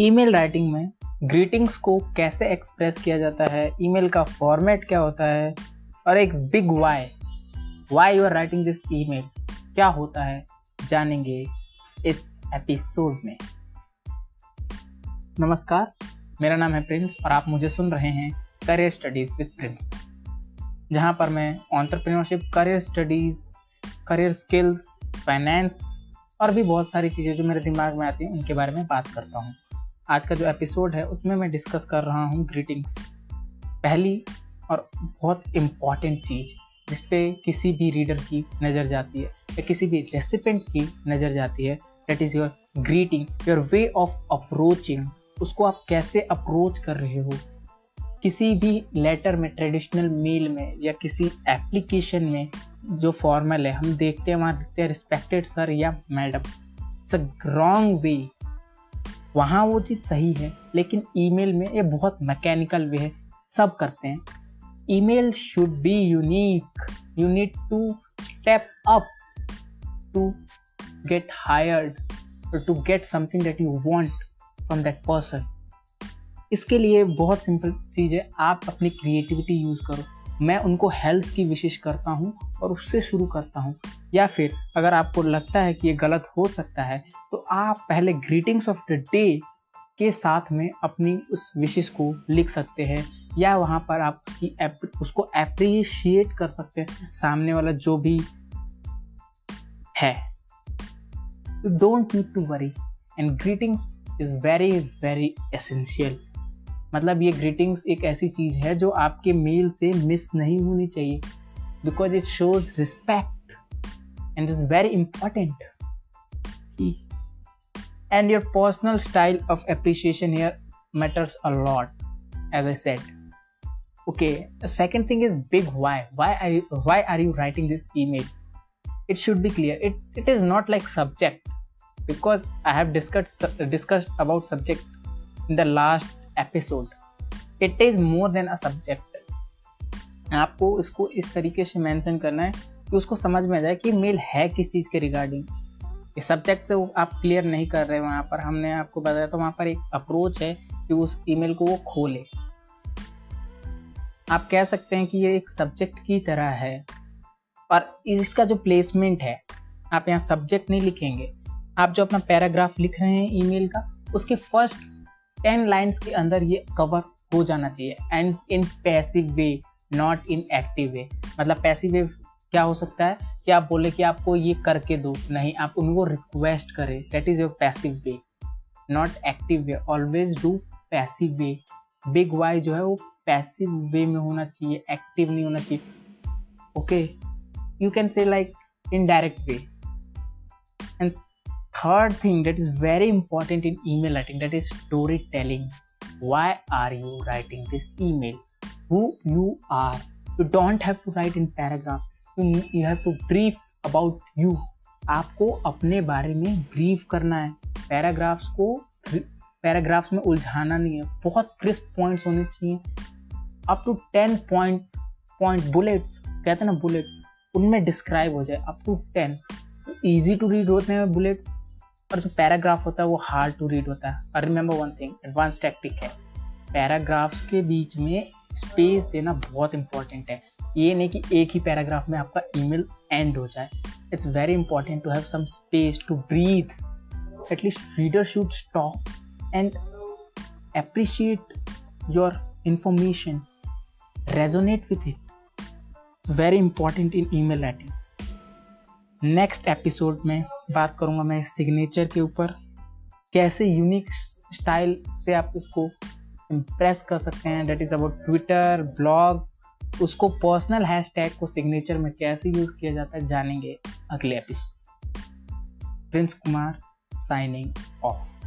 Email writing में greetings को कैसे एक्सप्रेस किया जाता है, ईमेल का फॉर्मेट क्या होता है और एक big why why you are writing this email क्या होता है, जानेंगे इस एपिसोड में। नमस्कार, मेरा नाम है प्रिंस और आप मुझे सुन रहे हैं करियर स्टडीज़ विद प्रिंस जहाँ पर मैं entrepreneurship career studies career skills finance और भी बहुत सारी चीज़ें जो मेरे दिमाग में आती हैं, उनके बारे में बात करता हूँ। आज का जो एपिसोड है, उसमें मैं डिस्कस कर रहा हूँ ग्रीटिंग्स पहली और बहुत इंपॉर्टेंट चीज़, जिस पे किसी भी रीडर की नज़र जाती है, या किसी भी रेसिपेंट की नज़र जाती है that is your greeting your way of approaching उसको आप कैसे अप्रोच कर रहे हो? किसी भी लेटर में ट्रेडिशनल मेल में, या किसी एप्लीकेशन में, जो फॉर्मल है, हम देखते हैं, वहाँ लिखते हैं रिस्पेक्टेड सर या madam it's a wrong way वहाँ वो चीज़ सही है, लेकिन ईमेल में ये बहुत मैकेनिकल वे है। सब करते हैं। Email should be unique you need to step up to get hired to get something that you want from that person इसके लिए बहुत सिंपल चीज़ है। आप अपनी क्रिएटिविटी यूज़ करो। मैं उनको हेल्थ की विशेष करता हूँ और उससे शुरू करता हूँ। या फिर अगर आपको लगता है कि ये गलत हो सकता है तो आप पहले ग्रीटिंग्स ऑफ़ द डे के साथ में अपनी उस विशेष को लिख सकते हैं। या वहाँ पर आप उसकी उसको अप्रिशिएट कर सकते हैं। सामने वाला जो भी है। Don't need to worry and greetings is very very essential मतलब ये ग्रीटिंग्स एक ऐसी चीज़ है जो आपके मेल से मिस नहीं होनी चाहिए। Because it shows respect and is very important and your personal style of appreciation here matters a lot as a set okay second thing is big why why why are you writing this email it should be clear it it is not like subject because I have discussed about subject in the last episode it is more than a subject आपको इसको इस तरीके से mention करना है कि उसको समझ में आ जाए कि मेल है किस चीज़ के रिगार्डिंग इस सब्जेक्ट से आप क्लियर नहीं कर रहे वहाँ पर. हमने आपको बताया तो वहाँ पर एक अप्रोच है कि उस ईमेल को वो खोले. आप कह सकते हैं कि ये एक सब्जेक्ट की तरह है. और इसका जो प्लेसमेंट है, आप यहाँ सब्जेक्ट नहीं लिखेंगे. आप जो अपना पैराग्राफ लिख रहे हैं ईमेल का, उसके फ़र्स्ट टेन लाइन्स के अंदर ये कवर हो जाना चाहिए and in passive way not in active way मतलब पैसिव वे क्या हो सकता है कि आप बोले कि आपको ये करके दो, नहीं, आप उनको रिक्वेस्ट करें. That is your passive way not active way always do passive way big why जो है वो पैसिव वे में होना चाहिए एक्टिव नहीं होना चाहिए. Okay you can say like in direct way and third thing that is very important in email writing that is storytelling why are you writing this email who you are you don't have to write in paragraphs you, you have to brief about you आपको अपने बारे में brief करना है paragraphs को paragraphs में उलझाना नहीं है बहुत क्रिस्प पॉइंट्स होने चाहिए up to ten point point bullets कहते हैं ना बुलेट्स उनमें डिस्क्राइब हो जाए up to ten easy to read होते हैं बुलेट्स और जो पैराग्राफ होता है वो हार्ड टू रीड होता है। और remember one thing advance tactic है। पैराग्राफ्स के बीच में स्पेस देना बहुत इंपॉर्टेंट है। ये नहीं कि एक ही पैराग्राफ में आपका ईमेल एंड हो जाए। It's very important to have some space to breathe at least reader should stop and appreciate your information. Resonate with it. It's very important in email writing next episode में बात करूँगा मैं signature के ऊपर। कैसे unique style से आप उसको इम्प्रेस कर सकते हैं। That is about Twitter blog उसको पर्सनल हैश टैग को सिग्नेचर में कैसे यूज़ किया जाता है जानेंगे अगले episode Prince Kumar signing off